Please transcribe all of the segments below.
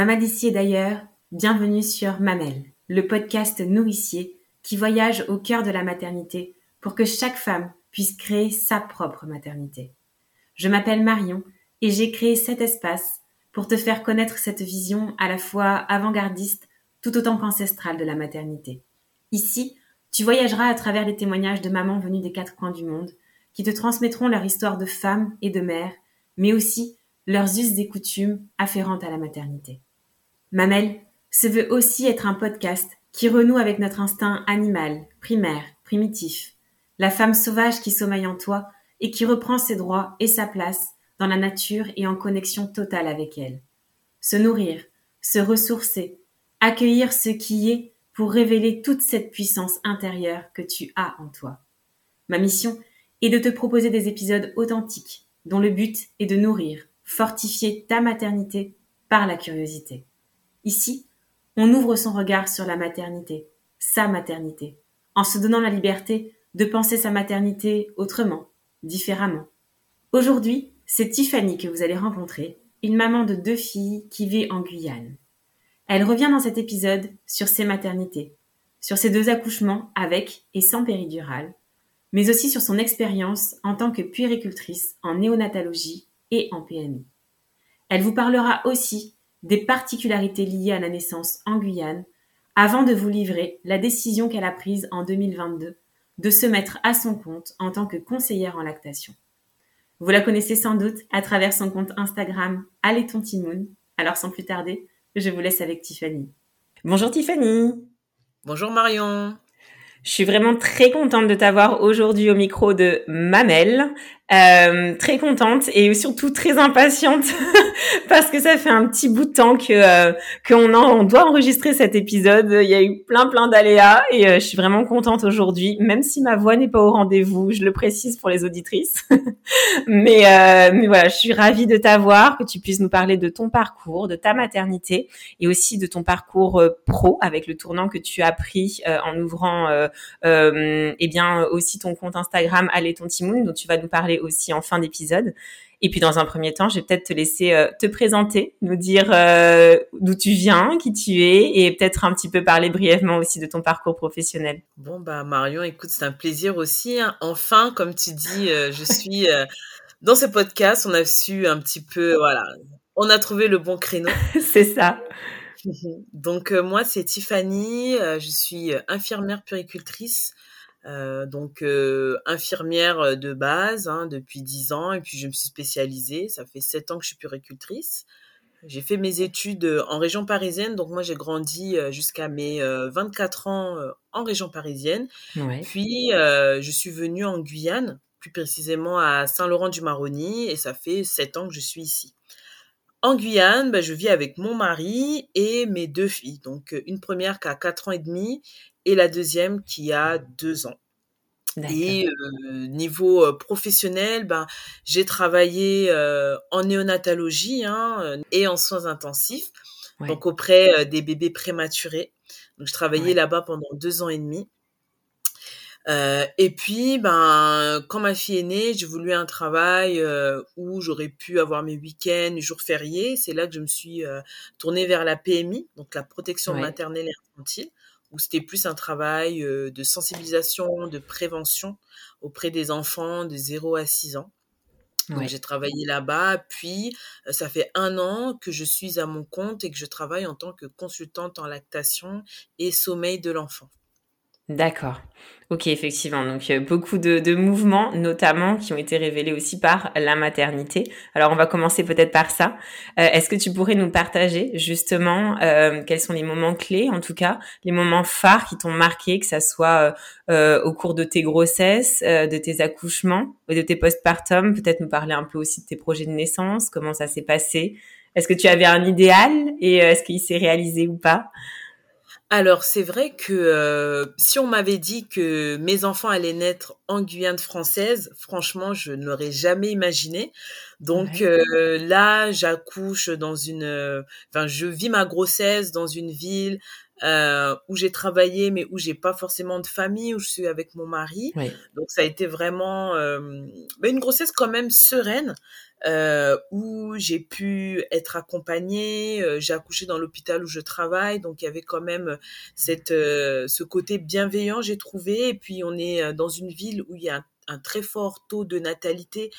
Maman d'ici et d'ailleurs, bienvenue sur Mamel, le podcast nourricier qui voyage au cœur de la maternité pour que chaque femme puisse créer sa propre maternité. Je m'appelle Marion et j'ai créé cet espace pour te faire connaître cette vision à la fois avant-gardiste tout autant qu'ancestrale de la maternité. Ici, tu voyageras à travers les témoignages de mamans venues des quatre coins du monde qui te transmettront leur histoire de femme et de mère, mais aussi leurs us et coutumes afférentes à la maternité. Mamel se veut aussi être un podcast qui renoue avec notre instinct animal, primaire, primitif, la femme sauvage qui sommeille en toi et qui reprend ses droits et sa place dans la nature et en connexion totale avec elle. Se nourrir, se ressourcer, accueillir ce qui est pour révéler toute cette puissance intérieure que tu as en toi. Ma mission est de te proposer des épisodes authentiques dont le but est de nourrir, fortifier ta maternité par la curiosité. Ici, on ouvre son regard sur la maternité, sa maternité, en se donnant la liberté de penser sa maternité autrement, différemment. Aujourd'hui, c'est Tiffany que vous allez rencontrer, une maman de deux filles qui vit en Guyane. Elle revient dans cet épisode sur ses maternités, sur ses deux accouchements avec et sans péridurale, mais aussi sur son expérience en tant que puéricultrice en néonatologie et en PMI. Elle vous parlera aussi des particularités liées à la naissance en Guyane avant de vous livrer la décision qu'elle a prise en 2022 de se mettre à son compte en tant que conseillère en lactation. Vous la connaissez sans doute à travers son compte Instagram Timoun. Alors sans plus tarder, je vous laisse avec Tiffany. Bonjour Tiffany. Bonjour Marion. Je suis vraiment très contente de t'avoir aujourd'hui au micro de Mamel. Euh, très contente et surtout très impatiente parce que ça fait un petit bout de temps que euh, qu'on on doit enregistrer cet épisode. Il y a eu plein plein d'aléas et euh, je suis vraiment contente aujourd'hui, même si ma voix n'est pas au rendez-vous. Je le précise pour les auditrices, mais euh, mais voilà, je suis ravie de t'avoir, que tu puisses nous parler de ton parcours, de ta maternité et aussi de ton parcours pro avec le tournant que tu as pris en ouvrant et eh bien aussi ton compte Instagram Allez ton Timoun dont tu vas nous parler aussi en fin d'épisode. Et puis dans un premier temps, je vais peut-être te laisser euh, te présenter, nous dire euh, d'où tu viens, qui tu es, et peut-être un petit peu parler brièvement aussi de ton parcours professionnel. Bon bah Marion, écoute, c'est un plaisir aussi. Hein. Enfin, comme tu dis, euh, je suis dans ce podcast. On a su un petit peu, voilà, on a trouvé le bon créneau. c'est ça. Donc moi, c'est Tiffany. je suis infirmière puricultrice euh, donc euh, infirmière euh, de base hein, depuis 10 ans et puis je me suis spécialisée. Ça fait 7 ans que je suis puricultrice. J'ai fait mes études en région parisienne, donc moi j'ai grandi jusqu'à mes 24 ans en région parisienne. Puis je suis venue en Guyane, plus précisément à Saint-Laurent-du-Maroni, et ça fait 7 ans que je suis ici. En Guyane, bah, je vis avec mon mari et mes deux filles. Donc une première qui a 4 ans et demi et la deuxième qui a deux ans. Et euh, niveau euh, professionnel, ben, j'ai travaillé euh, en néonatologie hein, et en soins intensifs, donc auprès des bébés prématurés. Donc je travaillais là-bas pendant deux ans et demi. Et puis, ben, quand ma fille est née, j'ai voulu un travail où j'aurais pu avoir mes week-ends, jours fériés. C'est là que je me suis tournée vers la PMI, donc la protection maternelle et infantile où c'était plus un travail de sensibilisation, de prévention auprès des enfants de 0 à 6 ans. Donc j'ai travaillé là-bas, puis ça fait un an que je suis à mon compte et que je travaille en tant que consultante en lactation et sommeil de l'enfant. D'accord. Ok, effectivement. Donc euh, beaucoup de, mouvements, notamment, qui ont été révélés aussi par la maternité. Alors on va commencer peut-être par ça. Euh, est-ce que tu pourrais nous partager justement euh, quels sont les moments clés, en tout cas, les moments phares qui t'ont marqué, que ça soit au cours de tes grossesses, de tes accouchements, de tes postpartum, peut-être nous parler un peu aussi de tes projets de naissance, comment ça s'est passé? Est-ce que tu avais un idéal et est-ce qu'il s'est réalisé ou pas? Alors, c'est vrai que euh, si on m'avait dit que mes enfants allaient naître en Guyane française, franchement, je n'aurais jamais imaginé. Donc euh, là, j'accouche dans une, euh, enfin, je vis ma grossesse dans une ville où j'ai travaillé, mais où j'ai pas forcément de famille, où je suis avec mon mari. Donc ça a été vraiment une grossesse quand même sereine euh, où j'ai pu être accompagnée. Euh, j'ai accouché dans l'hôpital où je travaille, donc il y avait quand même cette, euh, ce côté bienveillant, j'ai trouvé. Et puis on est euh, dans une ville où il y a un, très fort taux de natalité.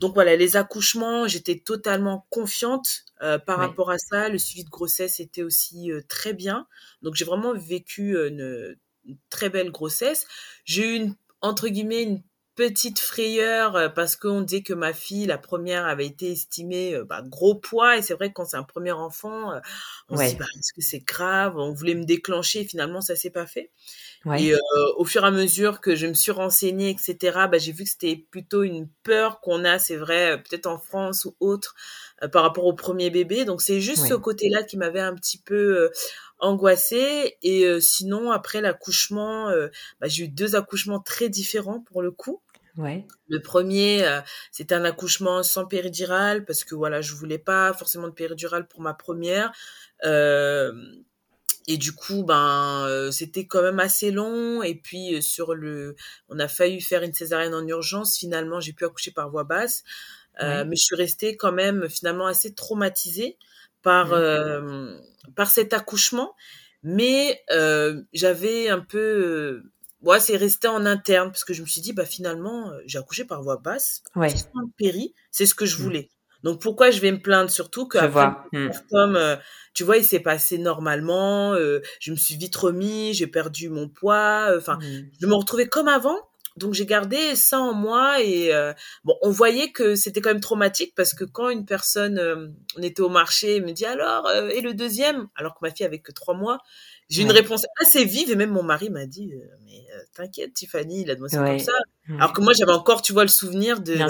Donc voilà, les accouchements, j'étais totalement confiante par rapport à ça. Le suivi de grossesse était aussi très bien. Donc j'ai vraiment vécu une, une, très belle grossesse. J'ai eu une entre guillemets une petite frayeur euh, parce qu'on disait que ma fille, la première, avait été estimée euh, bah, gros poids. Et c'est vrai que quand c'est un premier enfant, euh, on se dit, bah, est-ce que c'est grave? On voulait me déclencher, finalement, ça s'est pas fait. Et au fur et à mesure que je me suis renseignée, etc., bah, j'ai vu que c'était plutôt une peur qu'on a, c'est vrai, peut-être en France ou autre, par rapport au premier bébé. Donc c'est juste ce côté-là qui m'avait un petit peu angoissée. Et sinon, après l'accouchement, bah, j'ai eu deux accouchements très différents pour le coup. Ouais. Le premier, euh, c'était un accouchement sans péridurale parce que voilà, je voulais pas forcément de péridurale pour ma première. Euh, et du coup, ben, euh, c'était quand même assez long. Et puis sur le, on a failli faire une césarienne en urgence. Finalement, j'ai pu accoucher par voie basse, mais je suis restée quand même finalement assez traumatisée par par cet accouchement. Mais j'avais un peu moi, c'est resté en interne parce que je me suis dit, bah finalement, euh, j'ai accouché par voie basse, ouais. péri, c'est ce que je mmh. voulais. Donc pourquoi je vais me plaindre? Surtout que mmh. comme euh, tu vois, il s'est passé normalement, euh, je me suis vite remis, j'ai perdu mon poids, enfin, mmh. je me retrouvais comme avant. Donc j'ai gardé ça en moi et bon, on voyait que c'était quand même traumatique parce que quand une personne, on était au marché, et me dit alors et le deuxième, alors que ma fille avait que trois mois, j'ai une réponse assez vive et même mon mari m'a dit euh, mais euh, t'inquiète Tiffany, il a demandé comme ça. Alors que moi j'avais encore tu vois le souvenir de bah.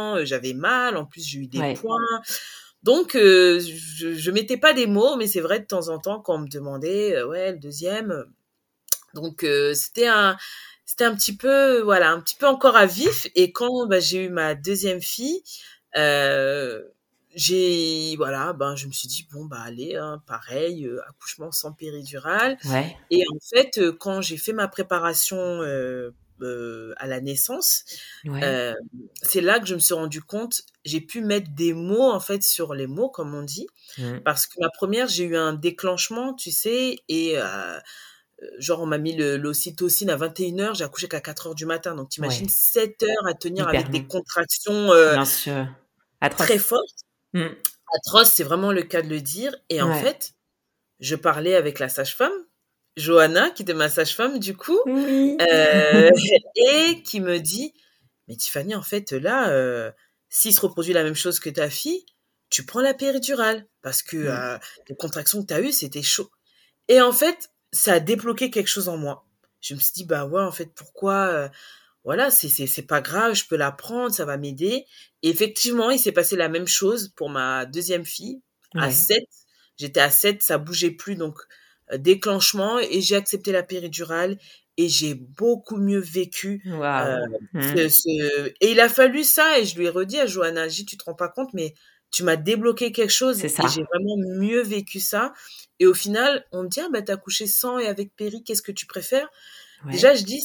Euh, j'avais mal, en plus j'ai eu des points. Donc je, je mettais pas des mots mais c'est vrai de temps en temps quand on me demandait ouais le deuxième? donc c'était un c'était un petit peu voilà un petit peu encore à vif et quand bah, j'ai eu ma deuxième fille euh, j'ai voilà ben je me suis dit bon bah allez hein, pareil euh, accouchement sans péridurale ouais. et en fait euh, quand j'ai fait ma préparation euh, à la naissance ouais. c'est là que je me suis rendu compte j'ai pu mettre des mots en fait sur les mots comme on dit mmh. parce que ma première j'ai eu un déclenchement tu sais et genre on m'a mis l'ocytocine à 21h j'ai accouché qu'à 4h du matin. Donc t'imagines ouais. 7 heures à tenir Hyper avec des contractions très fortes. Mmh. Atroce, c'est vraiment le cas de le dire. Et en fait, je parlais avec la sage-femme, Johanna, qui était ma sage-femme du coup, euh, et qui me dit, mais Tiffany, en fait, là, euh, s'il se reproduit la même chose que ta fille, tu prends la péridurale, parce que euh, les contractions que tu as eues, c'était chaud. Et en fait, ça a débloqué quelque chose en moi. Je me suis dit, bah ouais, en fait, pourquoi voilà, c'est c'est pas grave, je peux l'apprendre, ça va m'aider. effectivement, il s'est passé la même chose pour ma deuxième fille à 7. J'étais à 7, ça bougeait plus donc euh, déclenchement et j'ai accepté la péridurale et j'ai beaucoup mieux vécu. Euh, mmh. ce, Et il a fallu ça et je lui ai redit à Johanna, J, tu te rends pas compte mais tu m'as débloqué quelque chose et j'ai vraiment mieux vécu ça. Et au final, on me dit ah bah t'as couché sans et avec péri, qu'est-ce que tu préfères? Déjà, je dis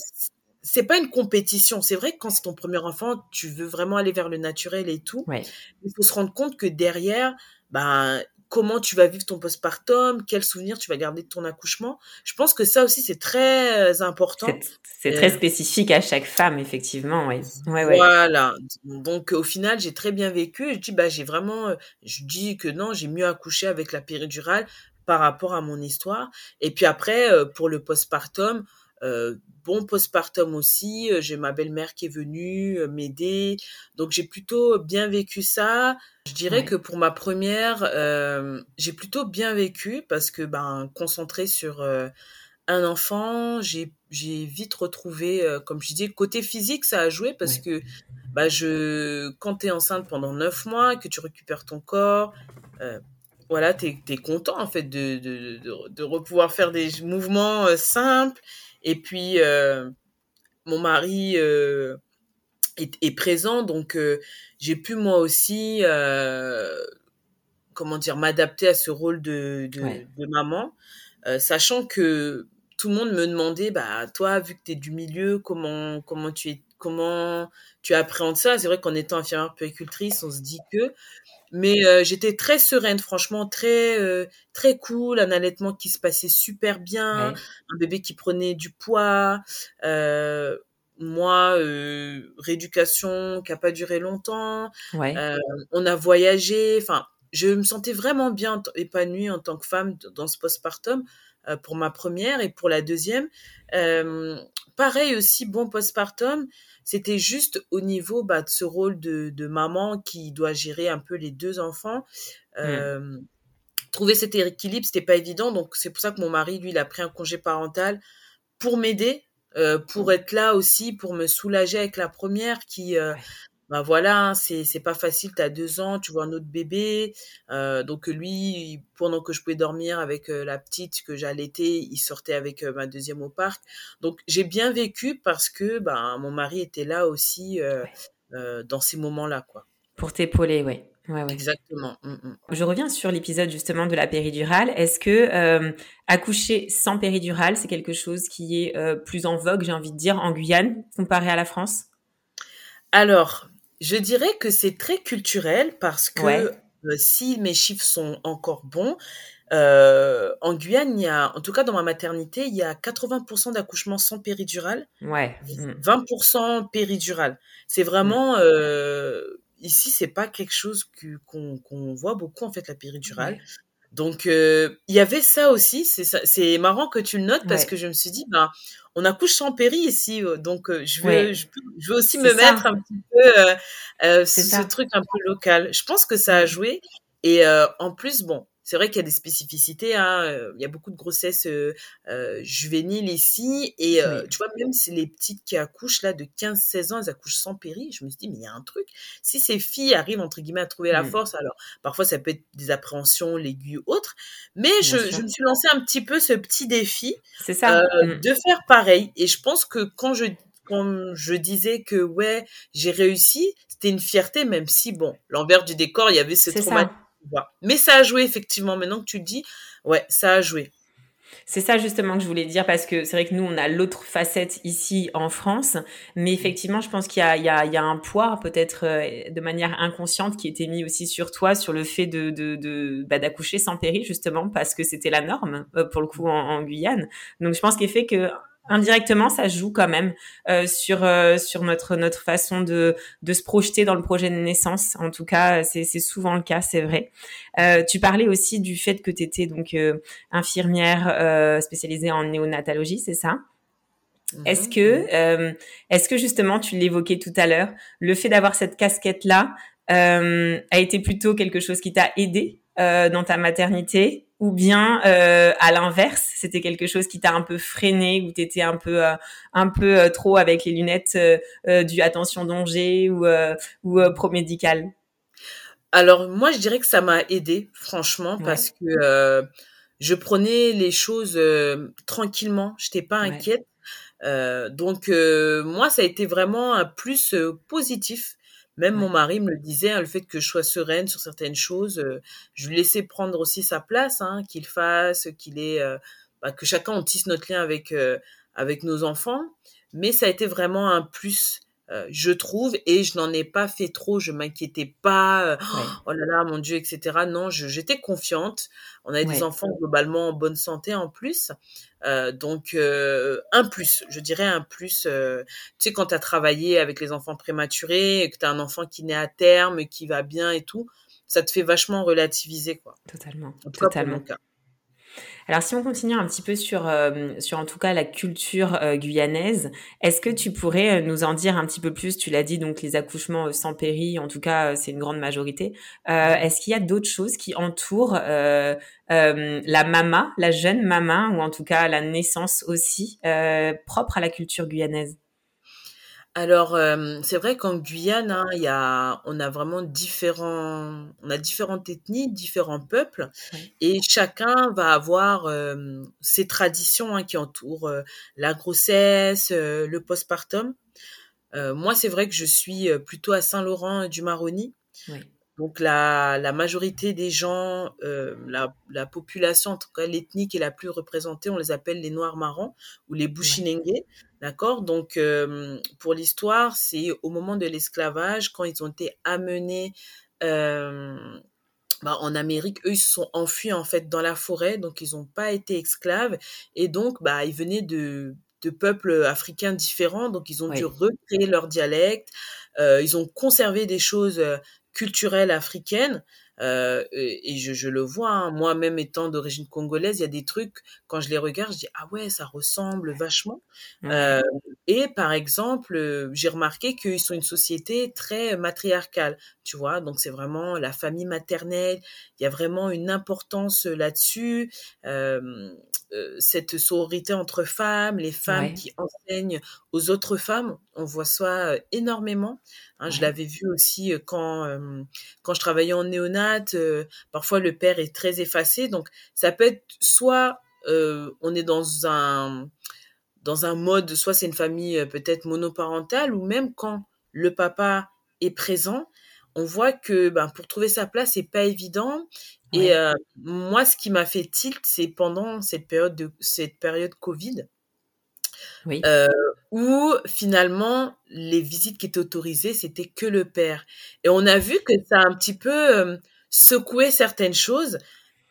c'est pas une compétition. C'est vrai que quand c'est ton premier enfant, tu veux vraiment aller vers le naturel et tout. Il faut se rendre compte que derrière, ben, comment tu vas vivre ton postpartum, quels souvenirs tu vas garder de ton accouchement. Je pense que ça aussi, c'est très important. C'est très euh, spécifique à chaque femme, effectivement. Ouais. voilà. Donc, au final, j'ai très bien vécu. Je dis, bah, j'ai vraiment, euh, je dis que non, j'ai mieux accouché avec la péridurale par rapport à mon histoire. Et puis après, euh, pour le postpartum, euh, bon postpartum aussi. Euh, j'ai ma belle-mère qui est venue euh, m'aider. Donc j'ai plutôt bien vécu ça. Je dirais que pour ma première, euh, j'ai plutôt bien vécu parce que ben concentré sur un enfant, j'ai j'ai vite retrouvé, comme je disais, côté physique, ça a joué parce que bah je quand t'es enceinte pendant neuf mois, que tu récupères ton corps, voilà, tu es, content en fait de, de, de, de pouvoir faire des mouvements simples. Et puis, mon mari est, est, présent, donc j'ai pu moi aussi, comment dire, m'adapter à ce rôle de, de, de maman, sachant que tout le monde me demandait, bah toi, vu que tu es du milieu, comment comment tu es, comment tu appréhendes ça? C'est vrai qu'en étant infirmière puéricultrice, on se dit que, mais euh, j'étais très sereine, franchement, très euh, très cool, un allaitement qui se passait super bien, un bébé qui prenait du poids. Euh, moi, rééducation qui a pas duré longtemps. Ouais. On a voyagé. Enfin, je me sentais vraiment bien épanouie en tant que femme dans ce postpartum. Pour ma première et pour la deuxième. Pareil aussi, bon postpartum, c'était juste au niveau bah, de ce rôle de, de, maman qui doit gérer un peu les deux enfants. Mmh. Trouver cet équilibre, c'était pas évident. Donc c'est pour ça que mon mari, lui, il a pris un congé parental pour m'aider, euh, pour mmh. être là aussi, pour me soulager avec la première qui, euh, ben voilà, hein, c'est c'est pas facile, tu as deux ans, tu vois un autre bébé, euh, donc lui, pendant que je pouvais dormir avec euh, la petite que j'allaitais, il sortait avec euh, ma deuxième au parc. Donc j'ai bien vécu parce que ben mon mari était là aussi dans ces moments-là, quoi. Pour t'épauler, ouais. Ouais, ouais. Exactement. Mmh, mmh. Je reviens sur l'épisode justement de la péridurale. Est-ce que accoucher sans péridurale, c'est quelque chose qui est plus en vogue, j'ai envie de dire, en Guyane, comparé à la France? Alors, je dirais que c'est très culturel parce que euh, si mes chiffres sont encore bons, euh, en Guyane, il y a, en tout cas dans ma maternité, il y a 80% d'accouchements sans péridurale, ouais. 20% mmh. péridurale. C'est vraiment mmh. euh, ici, c'est pas quelque chose qu'on voit beaucoup en fait la péridurale. Donc euh, il y avait ça aussi. C'est marrant que tu le notes parce que je me suis dit, ben on accouche sans péri ici, euh, donc euh, je veux, je, veux aussi me mettre un petit peu euh, euh ce, truc un peu local. Je pense que ça a joué. Et en plus, bon, c'est vrai qu'il y a des spécificités. Hein. Euh, il y a beaucoup de grossesses euh, euh juvéniles ici. Et euh, tu vois, même si les petites qui accouchent là de 15-16 ans, elles accouchent sans péri, je me suis dit, mais il y a un truc. Si ces filles arrivent, entre guillemets, à trouver la mmh. force, alors parfois ça peut être des appréhensions, l'aiguille ou autre. Mais je, je, me suis lancé un petit peu ce petit défi ça. Mmh. de faire pareil. Et je pense que quand je quand je disais que ouais j'ai réussi c'était une fierté même si bon l'envers du décor il y avait ce traumatisme mais ça a joué effectivement. Maintenant que tu dis, ouais, ça a joué. C'est ça justement que je voulais dire parce que c'est vrai que nous on a l'autre facette ici en France, mais effectivement je pense qu'il y a, il y, a, il y a un poids peut-être euh, de manière inconsciente qui était mis aussi sur toi sur le fait de, de, de bah, d'accoucher sans péri justement parce que c'était la norme euh, pour le coup en, en Guyane. Donc je pense qu'il fait que indirectement ça joue quand même euh, sur euh, sur notre notre façon de de se projeter dans le projet de naissance. En tout cas c'est c'est souvent le cas c'est vrai. Euh, tu parlais aussi du fait que tu étais donc euh, infirmière euh, spécialisée en néonatologie c'est ça? Mm-hmm. est-ce que est-ce que justement tu l'évoquais tout à l'heure le fait d'avoir cette casquette là a été plutôt quelque chose qui t'a aidé dans ta maternité? Ou bien euh, à l'inverse, c'était quelque chose qui t'a un peu freiné, ou t'étais un peu euh, un peu euh, trop avec les lunettes du attention danger ou ou pro médical? Alors moi, je dirais que ça m'a aidé, franchement, parce que je prenais les choses tranquillement, j'étais pas inquiète. donc moi, ça a été vraiment un plus positif même mon mari me le disait, hein, le fait que je sois sereine sur certaines choses, euh, je lui laissais prendre aussi sa place, hein, qu'il fasse, qu'il ait, euh, bah, que chacun on tisse notre lien avec euh, avec nos enfants. Mais ça a été vraiment un plus euh, je trouve, et je n'en ai pas fait trop, je m'inquiétais pas, euh, oh là là, mon Dieu, etc. Non, j'étais confiante. On a des enfants globalement en bonne santé en plus. Euh, donc, euh, un plus, je dirais un plus. tu sais, quand tu as travaillé avec les enfants prématurés, et que tu as un enfant qui naît à terme, qui va bien et tout, ça te fait vachement relativiser, quoi. Totalement. En tout Totalement. Cas, alors si on continue un petit peu sur, euh, sur en tout cas la culture euh, guyanaise, est-ce que tu pourrais euh, nous en dire un petit peu plus? Tu l'as dit, donc les accouchements sans péri, en tout cas c'est une grande majorité. est-ce qu'il y a d'autres choses qui entourent la mama, la jeune mama, ou en tout cas la naissance aussi, propre à la culture guyanaise? Alors, euh, c'est vrai qu'en Guyane, hein, il y a, on a vraiment différents, on a différentes ethnies, différents peuples, et chacun va avoir euh, ses traditions hein, qui entourent euh, la grossesse, le postpartum. moi, c'est vrai que je suis plutôt à Saint-Laurent du Maroni. Donc la, la majorité des gens, la, la population, en tout cas l'ethnie qui est la plus représentée, on les appelle les Noirs marrons ou les Bushinengue. D'accord? Donc, euh, pour l'histoire, c'est au moment de l'esclavage, quand ils ont été amenés euh, bah, en Amérique, eux, ils se sont enfuis en fait dans la forêt, donc ils n'ont pas été esclaves. Et donc, bah, ils venaient de, de peuples africains différents, donc ils ont dû recréer leur dialecte. Euh, ils ont conservé des choses culturelles africaines. Euh, et je, je, le vois, hein. moi-même étant d'origine congolaise, il y a des trucs, quand je les regarde, je dis, ah ouais, ça ressemble vachement. Euh, et par exemple, euh, j'ai remarqué qu'ils sont une société très matriarcale, tu vois, donc c'est vraiment la famille maternelle, il y a vraiment une importance là-dessus. Euh, euh, cette sororité entre femmes, les femmes qui enseignent aux autres femmes, on voit ça euh, énormément. Hein, je l'avais vu aussi euh, quand quand je travaillais en néonat. parfois, le père est très effacé, donc ça peut être soit on est dans un dans un mode, soit c'est une famille peut-être monoparentale, ou même quand le papa est présent, on voit que ben, pour trouver sa place, c'est pas évident. Et euh, moi, ce qui m'a fait tilt, c'est pendant cette période de cette période Covid, oui. euh, où finalement les visites qui étaient autorisées, c'était que le père. Et on a vu que ça a un petit peu euh, secoué certaines choses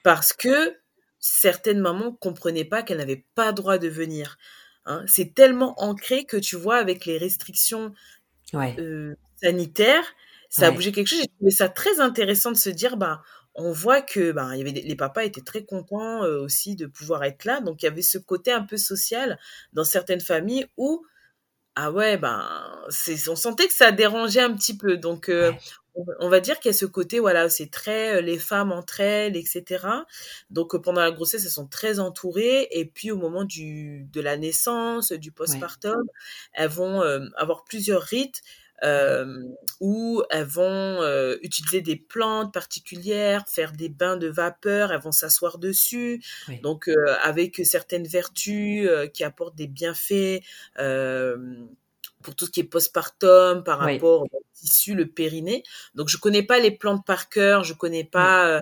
parce que certaines mamans comprenaient pas qu'elles n'avaient pas droit de venir. Hein. C'est tellement ancré que tu vois avec les restrictions ouais. sanitaires, ça a bougé quelque chose. J'ai trouvé ça très intéressant de se dire, bah, on voit que il y avait les papas étaient très contents euh, aussi de pouvoir être là. Donc il y avait ce côté un peu social dans certaines familles où ah ouais ben c'est on sentait que ça dérangeait un petit peu. Donc euh, on, va dire qu'il y a ce côté voilà c'est très euh, les femmes entre elles etc donc pendant la grossesse elles sont très entourées. Et puis au moment du de la naissance du postpartum elles vont avoir plusieurs rites euh, où elles vont euh, utiliser des plantes particulières, faire des bains de vapeur, elles vont s'asseoir dessus, donc euh, avec certaines vertus qui apportent des bienfaits pour tout ce qui est postpartum par rapport au tissu, le périnée. Donc je connais pas les plantes par cœur, je connais pas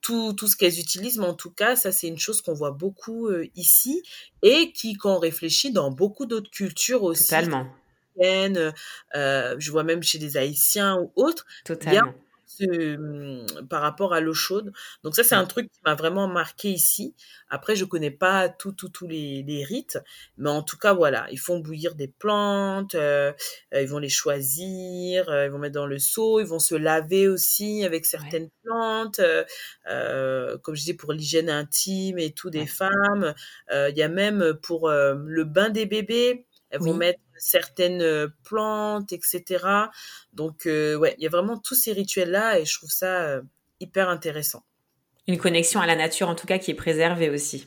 tout, tout ce qu'elles utilisent, mais en tout cas, ça c'est une chose qu'on voit beaucoup ici et qui, quand on réfléchit, dans beaucoup d'autres cultures aussi. Totalement euh, je vois même chez des Haïtiens ou autres. Totalement. Mmh, par rapport à l'eau chaude. Donc ça, c'est un truc qui m'a vraiment marqué ici. Après, je connais pas tout, tout, tous les, les, rites, mais en tout cas, voilà, ils font bouillir des plantes, euh, ils vont les choisir, euh, ils vont mettre dans le seau, ils vont se laver aussi avec certaines plantes, euh, comme je dis pour l'hygiène intime et tout des femmes. Il y a même pour le bain des bébés, elles vont mettre certaines euh, plantes, etc. Donc, euh, ouais, il y a vraiment tous ces rituels-là et je trouve ça euh, hyper intéressant. Une connexion à la nature, en tout cas, qui est préservée aussi.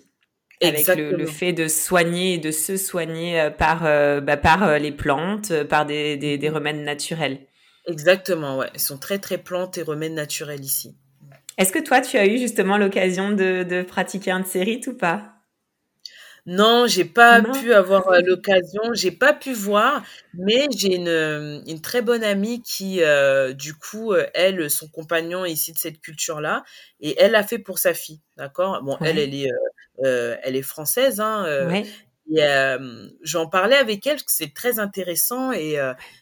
Avec le, fait de soigner et de se soigner par, bah, par les plantes, par des, des, des, remèdes naturels. Exactement, ouais. Ils sont très, très plantes et remèdes naturels ici. Est-ce que toi, tu as eu justement l'occasion de, de pratiquer un de ces rites ou pas? Non, j'ai pas pu avoir euh, l'occasion, j'ai pas pu voir, mais j'ai une, euh, une très bonne amie qui, euh, du coup, elle, son compagnon est ici de cette culture-là, et elle a fait pour sa fille, d'accord? Bon, elle, elle est, elle est française, hein, et j'en parlais avec elle parce que c'est très intéressant et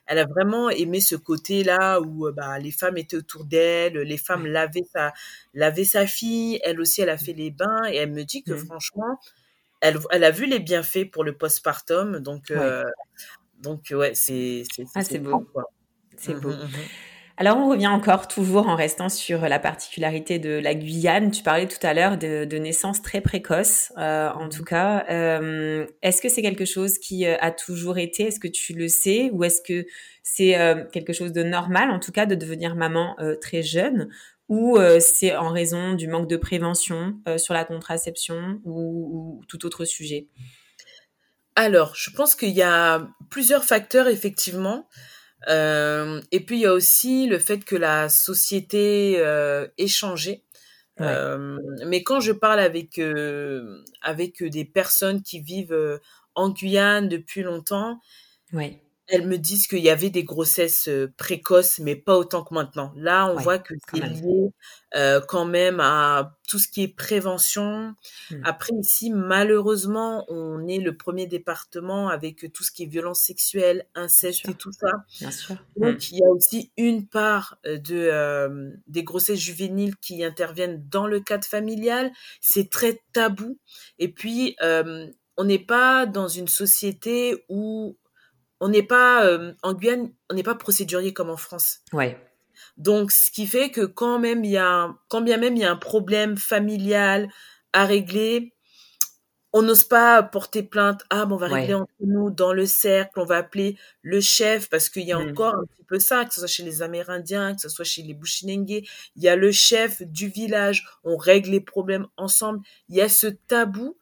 elle a vraiment aimé ce côté-là où bah, les femmes étaient autour d'elle, les femmes lavaient sa, lavaient sa fille, elle aussi, elle a fait les bains et elle me dit que franchement, elle, elle, a vu les bienfaits pour le postpartum, donc ouais. Euh, donc ouais, c'est c'est ah, beau. C'est beau. Mmh, mmh, mmh. Alors on revient encore toujours en restant sur la particularité de la Guyane. Tu parlais tout à l'heure de, de naissance très précoce, euh, en tout cas. Euh, est-ce que c'est quelque chose qui euh, a toujours été? Est-ce que tu le sais? Ou est-ce que c'est euh, quelque chose de normal, en tout cas, de devenir maman euh, très jeune? Ou euh, c'est en raison du manque de prévention euh, sur la contraception ou, tout autre sujet Alors, je pense qu'il y a plusieurs facteurs, effectivement. Euh, et puis, il y a aussi le fait que la société ait changé. Euh, mais quand je parle avec, avec des personnes qui vivent en Guyane depuis longtemps, ouais elles me disent qu'il y avait des grossesses précoces, mais pas autant que maintenant. Là, on voit que c'est lié euh, quand même à tout ce qui est prévention. Mmh. Après, ici, malheureusement, on est le premier département avec tout ce qui est violence sexuelle, inceste et tout ça. Bien sûr. Donc, mmh. il y a aussi une part de euh, des grossesses juvéniles qui interviennent dans le cadre familial. C'est très tabou. Et puis, euh, on n'est pas dans une société où on n'est pas euh, en Guyane, on n'est pas procédurier comme en France. Ouais. Donc, ce qui fait que quand même il y a, quand bien même il y a un problème familial à régler, on n'ose pas porter plainte. Ah, bon, on va régler entre nous dans le cercle, on va appeler le chef parce qu'il y a mmh. encore un petit peu ça, que ce soit chez les Amérindiens, que ce soit chez les Bushinengue, il y a le chef du village, on règle les problèmes ensemble. Il y a ce tabou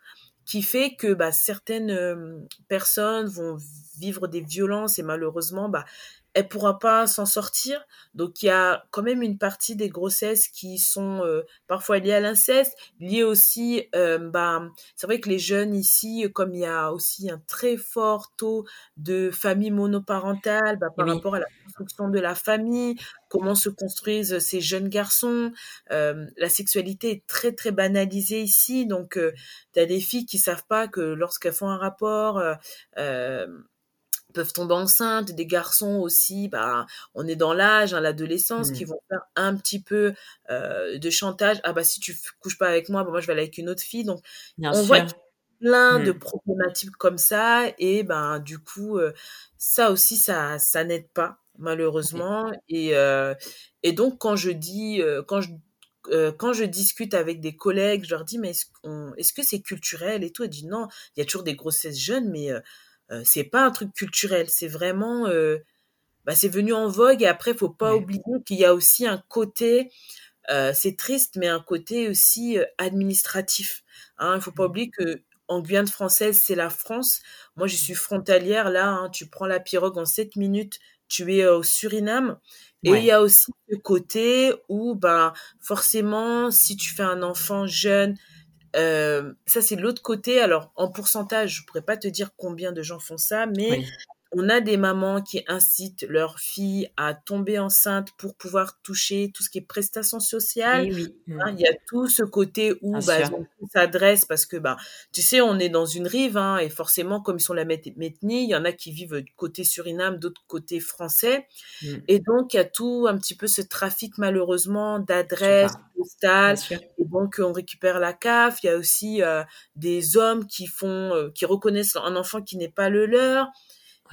qui fait que bah, certaines personnes vont vivre des violences et malheureusement, bah, elle pourra pas s'en sortir. Donc il y a quand même une partie des grossesses qui sont euh, parfois liées à l'inceste, liées aussi, euh, bah, c'est vrai que les jeunes ici, comme il y a aussi un très fort taux de familles monoparentales, bah, par rapport à la construction de la famille, comment se construisent ces jeunes garçons, euh, la sexualité est très très banalisée ici, donc tu as des filles qui savent pas que lorsqu'elles font un rapport peuvent tomber enceintes, des garçons aussi, bah, on est dans l'âge, hein, l'adolescence, qui mmh. vont faire un petit peu euh, de chantage. Ah bah si tu couches pas avec moi, bah, moi je vais aller avec une autre fille. Donc on voit plein de mmh. problématiques comme ça et ben du coup euh, ça aussi ça ça n'aide pas malheureusement et euh, et donc quand je dis quand je quand je discute avec des collègues, je leur dis mais est-ce, est-ce que c'est culturel et tout, elle dit non, il y a toujours des grossesses jeunes, mais euh, c'est pas un truc culturel, c'est vraiment, euh, bah, c'est venu en vogue et après, faut pas oublier qu'il y a aussi un côté, euh, c'est triste, mais un côté aussi administratif. Hein. Il faut pas mmh. oublier que en Guyane française, c'est la France. Moi, je suis frontalière là. Hein, tu prends la pirogue en 7 minutes, tu es au Suriname. Et il y a aussi le côté où, ben, forcément, si tu fais un enfant jeune, euh, ça, c'est l'autre côté. Alors, en pourcentage, je pourrais pas te dire combien de gens font ça, mais on a des mamans qui incitent leurs filles à tomber enceinte pour pouvoir toucher tout ce qui est prestations sociales. Oui, hein, il y a tout ce côté où bah, on s'adresse parce que bah, tu sais, on est dans une rive hein, et forcément, comme ils sont la métnie, il y en a qui vivent côté Suriname, d'autres côté français. Mmh. Et donc, il y a tout un petit peu ce trafic malheureusement d'adresses, postales. Et donc, on récupère la CAF. Il y a aussi euh, des hommes qui font, euh, qui reconnaissent un enfant qui n'est pas le leur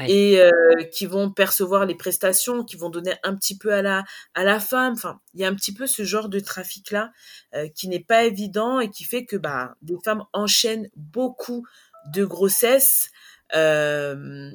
et euh, qui vont percevoir les prestations, qui vont donner un petit peu à la à la femme. Enfin, il y a un petit peu ce genre de trafic là euh, qui n'est pas évident et qui fait que bah des femmes enchaînent beaucoup de grossesses. Euh,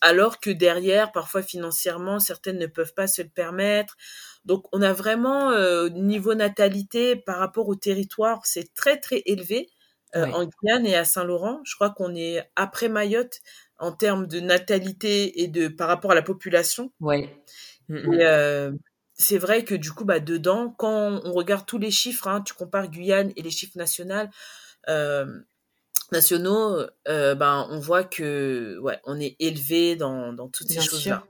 alors que derrière, parfois financièrement, certaines ne peuvent pas se le permettre. Donc, on a vraiment euh, niveau natalité par rapport au territoire, c'est très très élevé euh, en Guyane et à Saint-Laurent. Je crois qu'on est après Mayotte en termes de natalité et de par rapport à la population. Ouais. Mmh, mmh. Euh, c'est vrai que du coup, bah, dedans, quand on regarde tous les chiffres, hein, tu compares Guyane et les chiffres nationaux, euh, nationaux, euh, ben, on voit que ouais, on est élevé dans, dans toutes ces choses-là.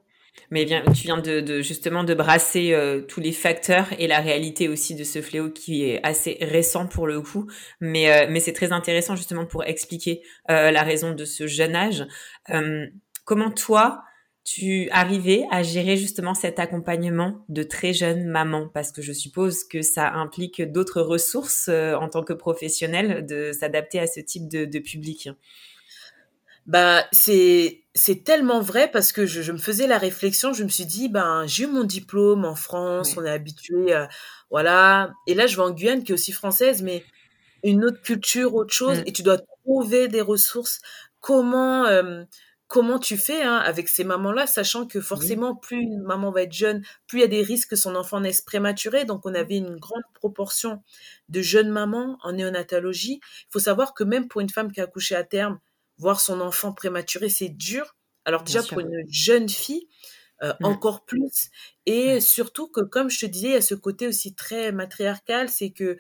Mais bien, tu viens de, justement de brasser euh, tous les facteurs et la réalité aussi de ce fléau qui est assez récent pour le coup. Mais, euh, mais c'est très intéressant justement pour expliquer euh, la raison de ce jeune âge. comment toi, tu arrivais à gérer justement cet accompagnement de très jeunes mamans Parce que je suppose que ça implique d'autres ressources en tant que professionnel de s'adapter à ce type de, de public. Bah, c'est c'est tellement vrai parce que je, je, me faisais la réflexion, je me suis dit, ben, j'ai eu mon diplôme en France, on est habitué, voilà. Et là, je vais en Guyane, qui est aussi française, mais une autre culture, autre chose, mmh. et tu dois trouver des ressources. Comment, euh, comment tu fais hein, avec ces mamans-là, sachant que forcément, plus une maman va être jeune, plus il y a des risques que son enfant naisse prématuré. Donc, on avait une grande proportion de jeunes mamans en néonatologie. Il faut savoir que même pour une femme qui a accouché à terme, voir son enfant prématuré, c'est dur. Alors déjà pour une jeune fille, euh, mmh. encore plus. Et surtout que, comme je te disais, il y a ce côté aussi très matriarcal, c'est que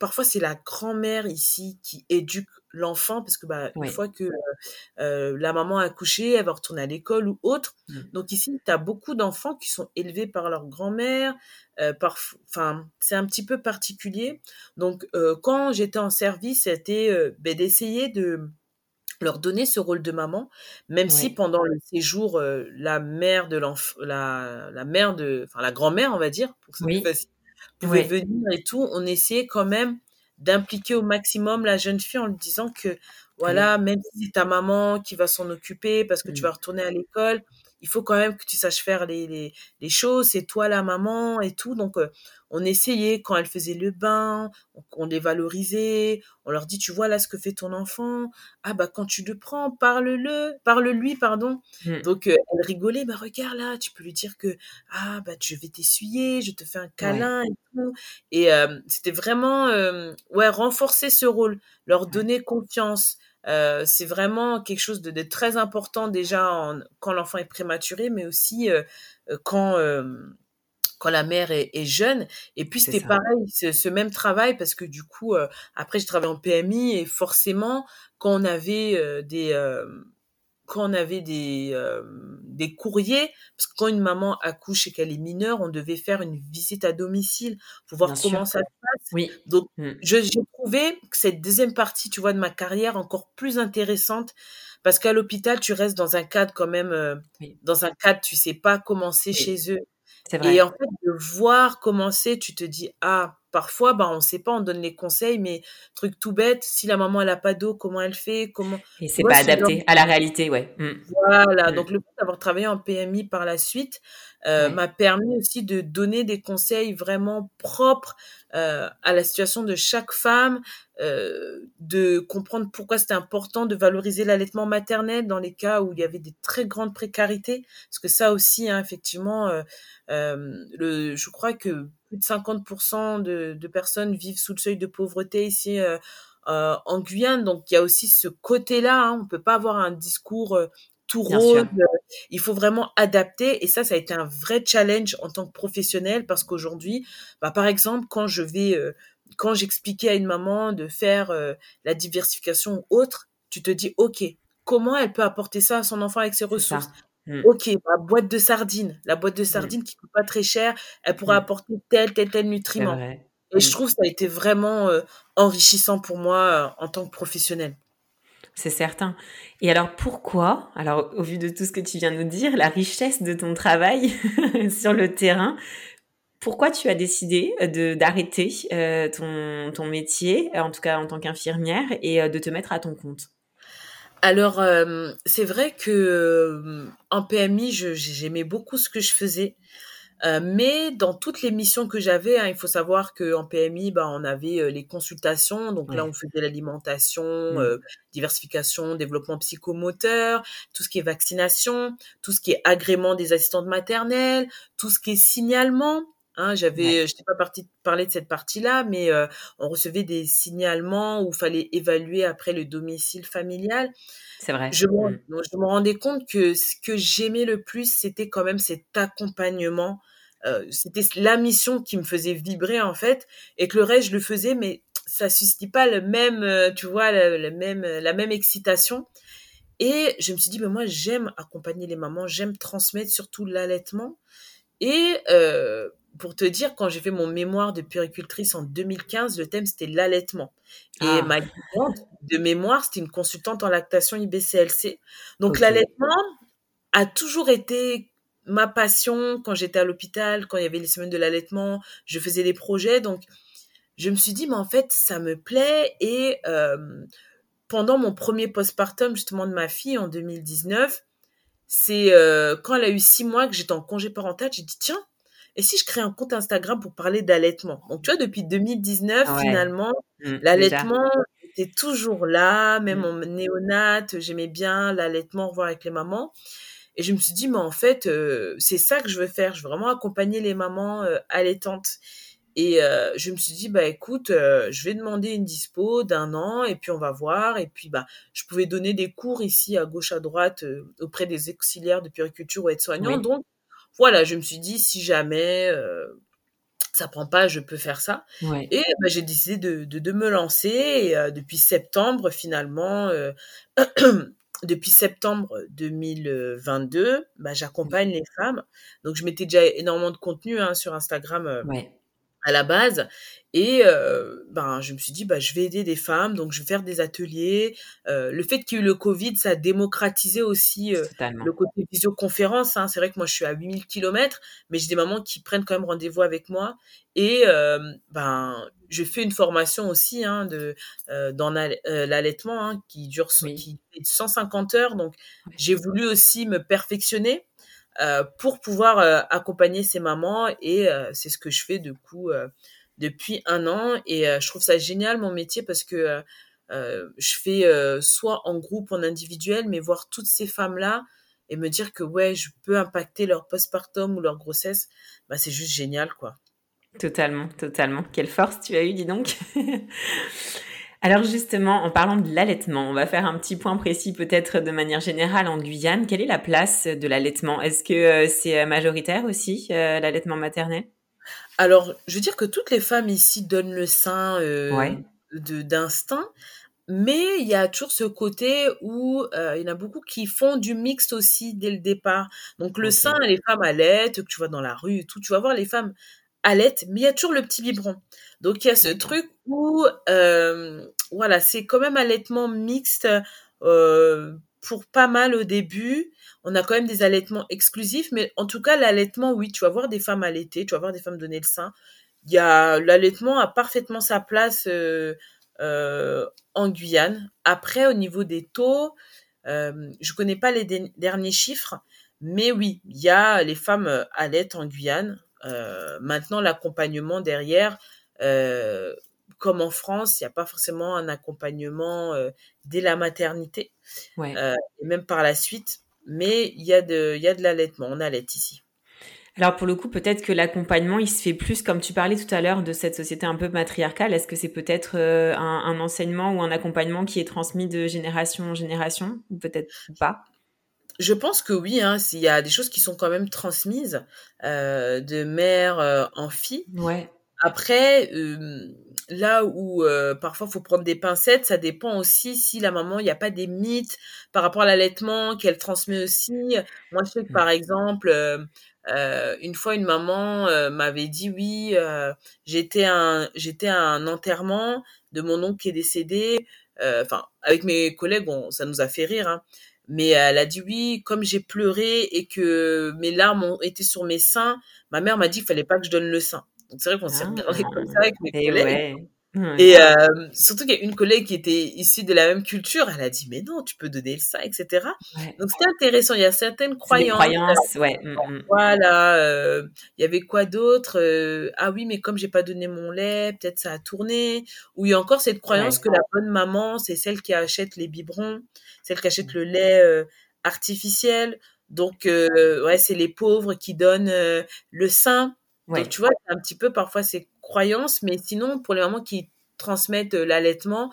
parfois c'est la grand-mère ici qui éduque l'enfant, parce que bah, une fois que euh, la maman a accouché, elle va retourner à l'école ou autre. Mmh. Donc ici, tu as beaucoup d'enfants qui sont élevés par leur grand-mère. Euh, enfin, c'est un petit peu particulier. Donc quand j'étais en service, c'était ben, d'essayer de leur donner ce rôle de maman, même si pendant le séjour, euh, la mère de l'enfant, la, la mère de, enfin la grand-mère, on va dire, pour que oui. facile, pouvait venir et tout, on essayait quand même d'impliquer au maximum la jeune fille en lui disant que voilà, même si c'est ta maman qui va s'en occuper parce que tu mmh. vas retourner à l'école, il faut quand même que tu saches faire les, les, les choses, c'est toi la maman et tout. Donc, euh, on essayait quand elle faisait le bain, on, les valorisait, on leur dit, tu vois là ce que fait ton enfant, ah bah quand tu le prends, parle-le, parle-lui, pardon. Mmh. Donc, euh, elle rigolait, bah regarde là, tu peux lui dire que, ah bah je vais t'essuyer, je te fais un câlin et tout. Et euh, c'était vraiment, ouais, renforcer ce rôle, leur donner confiance. Euh, c'est vraiment quelque chose de, très important déjà quand l'enfant est prématuré, mais aussi euh, euh, quand la mère est, jeune. Et puis c'était pareil, ce, même travail parce que du coup après j'ai travaillé en PMI et forcément quand on avait des quand on avait des, des courriers, parce que quand une maman accouche et qu'elle est mineure, on devait faire une visite à domicile pour voir comment ça se passe. Oui. Donc, mmh. j'ai trouvé que cette deuxième partie, tu vois, de ma carrière encore plus intéressante, parce qu'à l'hôpital, tu restes dans un cadre quand même, dans un cadre, tu sais pas commencer chez eux. Vrai. Et en fait, de voir commencer, tu te dis, ah, parfois, bah, on sait pas, on donne les conseils, mais truc tout bête, si la maman elle a pas d'eau, comment elle fait, comment. Et c'est pas adapté à la réalité, ouais. Mmh. Voilà. Mmh. Donc le fait d'avoir travaillé en PMI par la suite euh, m'a permis aussi de donner des conseils vraiment propres euh, à la situation de chaque femme, euh, de comprendre pourquoi c'était important de valoriser l'allaitement maternel dans les cas où il y avait des très grandes précarités, parce que ça aussi, hein, effectivement, le, je crois que plus de 50% de, de, personnes vivent sous le seuil de pauvreté ici euh, euh, en Guyane. Donc il y a aussi ce côté-là. Hein. On peut pas avoir un discours euh, tout rose. il faut vraiment adapter. Et ça, ça a été un vrai challenge en tant que professionnel parce qu'aujourd'hui, bah, par exemple, quand je vais, quand j'expliquais à une maman de faire la diversification ou autre, tu te dis, OK, comment elle peut apporter ça à son enfant avec ses ressources? Mmh. Ok, la boîte de sardines, la boîte de mmh. sardines qui coûte pas très cher, elle pourrait mmh. apporter tel, tel, tel nutriment. Et je trouve que ça a été vraiment euh, enrichissant pour moi euh, en tant que professionnel. C'est certain. Et alors pourquoi, alors au vu de tout ce que tu viens de nous dire, la richesse de ton travail sur le terrain, pourquoi tu as décidé de d'arrêter euh, ton, ton métier, en tout cas en tant qu'infirmière, et de te mettre à ton compte? Alors, euh, c'est vrai que euh, en PMI, j'aimais beaucoup ce que je faisais. Euh, mais dans toutes les missions que j'avais, hein, il faut savoir qu'en PMI, bah, on avait les consultations. Donc là, on faisait l'alimentation, mmh. diversification, développement psychomoteur, tout ce qui est vaccination, tout ce qui est agrément des assistantes maternelles, tout ce qui est signalement. Hein, j'avais, je n'étais pas partie parler de cette partie-là, mais euh, on recevait des signalements où il fallait évaluer après le domicile familial. C'est vrai. Je me, mmh. je me rendais compte que ce que j'aimais le plus, c'était quand même cet accompagnement. Euh, c'était la mission qui me faisait vibrer en fait, et que le reste je le faisais, mais ça suscitait pas le même, euh, tu vois, le, même, la même excitation. Et je me suis dit, mais moi j'aime accompagner les mamans, j'aime transmettre surtout l'allaitement. Et euh, pour te dire, quand j'ai fait mon mémoire de puricultrice en 2015, le thème c'était l'allaitement. Et ah. ma guidante de mémoire, c'était une consultante en lactation IBCLC. Donc l'allaitement a toujours été ma passion quand j'étais à l'hôpital, quand il y avait les semaines de l'allaitement, je faisais des projets. Donc je me suis dit, mais en fait, ça me plaît. Et euh, pendant mon premier postpartum, justement, de ma fille en 2019, c'est euh, quand elle a eu six mois que j'étais en congé parental, j'ai dit, tiens, et si je crée un compte Instagram pour parler d'allaitement? Donc, tu vois, depuis 2019, finalement, mmh, l'allaitement était toujours là, même mmh. en néonate, j'aimais bien l'allaitement, revoir avec les mamans. Et je me suis dit, mais en fait, euh, c'est ça que je veux faire. Je veux vraiment accompagner les mamans euh, allaitantes. Et euh, je me suis dit, bah écoute, je vais demander une dispo d'un an et puis on va voir. Et puis, bah, je pouvais donner des cours ici à gauche, à droite auprès des auxiliaires de puriculture ou aides-soignants. Donc, voilà, je me suis dit, si jamais ça prend pas, je peux faire ça. Et bah, j'ai décidé de, de, de, me lancer. Et, depuis septembre, finalement, depuis septembre 2022, bah, j'accompagne les femmes. Donc, je mettais déjà énormément de contenu hein, sur Instagram à la base. Et euh, ben, je me suis dit, bah, je vais aider des femmes, donc je vais faire des ateliers. Euh, le fait qu'il y ait eu le Covid, ça a démocratisé aussi euh, le côté visioconférence. Hein. C'est vrai que moi, je suis à 8000 km, mais j'ai des mamans qui prennent quand même rendez-vous avec moi. Et ben, je fais une formation aussi hein, de, dans l'allaitement hein, qui dure qui 150 heures. Donc, j'ai voulu aussi me perfectionner. Euh, pour pouvoir euh, accompagner ces mamans et euh, c'est ce que je fais du coup depuis un an et je trouve ça génial mon métier parce que je fais soit en groupe, en individuel, mais voir toutes ces femmes-là et me dire que ouais, je peux impacter leur postpartum ou leur grossesse, bah c'est juste génial quoi. Totalement, totalement. Quelle force tu as eu, dis donc. Alors justement, en parlant de l'allaitement, on va faire un petit point précis peut-être de manière générale en Guyane. Quelle est la place de l'allaitement? Est-ce que euh, c'est euh, majoritaire aussi, euh, l'allaitement maternel? Alors, je veux dire que toutes les femmes ici donnent le sein d'instinct, mais il y a toujours ce côté où il y en a beaucoup qui font du mixte aussi dès le départ. Donc le sein, les femmes allaitent, que tu vois dans la rue et tout, tu vas voir les femmes allaitent, mais il y a toujours le petit biberon. Donc il y a ce truc où, euh, voilà, c'est quand même allaitement mixte euh, pour pas mal au début. On a quand même des allaitements exclusifs, mais en tout cas l'allaitement, oui, tu vas voir des femmes allaiter, tu vas voir des femmes donner le sein. Y a l'allaitement a parfaitement sa place euh, en Guyane. Après, au niveau des taux, je connais pas les derniers chiffres, mais oui, il y a les femmes allaitent en Guyane. Maintenant, l'accompagnement derrière, euh, comme en France, il n'y a pas forcément un accompagnement euh, dès la maternité, euh, et même par la suite, mais il y a de, y a de l'allaitement, on allait ici. Alors pour le coup, peut-être que l'accompagnement, il se fait plus, comme tu parlais tout à l'heure, de cette société un peu matriarcale. Est-ce que c'est peut-être un, un, enseignement ou un accompagnement qui est transmis de génération en génération, ou peut-être pas? Je pense que oui, hein, s'il y a des choses qui sont quand même transmises euh, de mère en fille. Ouais. Après, euh, là où euh, parfois faut prendre des pincettes, ça dépend aussi si la maman, il n'y a pas des mythes par rapport à l'allaitement qu'elle transmet aussi. Moi, je sais que mmh. par exemple, euh, une fois, une maman m'avait dit oui, j'étais un j'étais à un enterrement de mon oncle qui est décédé. Enfin, avec mes collègues, ça nous a fait rire. Hein. Mais elle a dit oui, comme j'ai pleuré et que mes larmes ont été sur mes seins, ma mère m'a dit qu'il fallait pas que je donne le sein. Donc c'est vrai qu'on s'est ah, regardé comme ça avec mes collègues. Et euh, surtout qu'il y a une collègue qui était issue de la même culture, elle a dit mais non, tu peux donner le sein, etc. Donc c'était intéressant. Il y a certaines croyances. croyances, ouais. Mm, mm. Voilà. Euh, il y avait quoi d'autre euh, Ah oui, mais comme j'ai pas donné mon lait, peut-être ça a tourné. Ou il y a encore cette croyance que la bonne maman, c'est celle qui achète les biberons, celle qui achète le lait euh, artificiel. Donc euh, ouais, c'est les pauvres qui donnent le sein. Donc, tu vois, c'est un petit peu parfois ces croyances, mais sinon, pour les mamans qui transmettent euh, l'allaitement,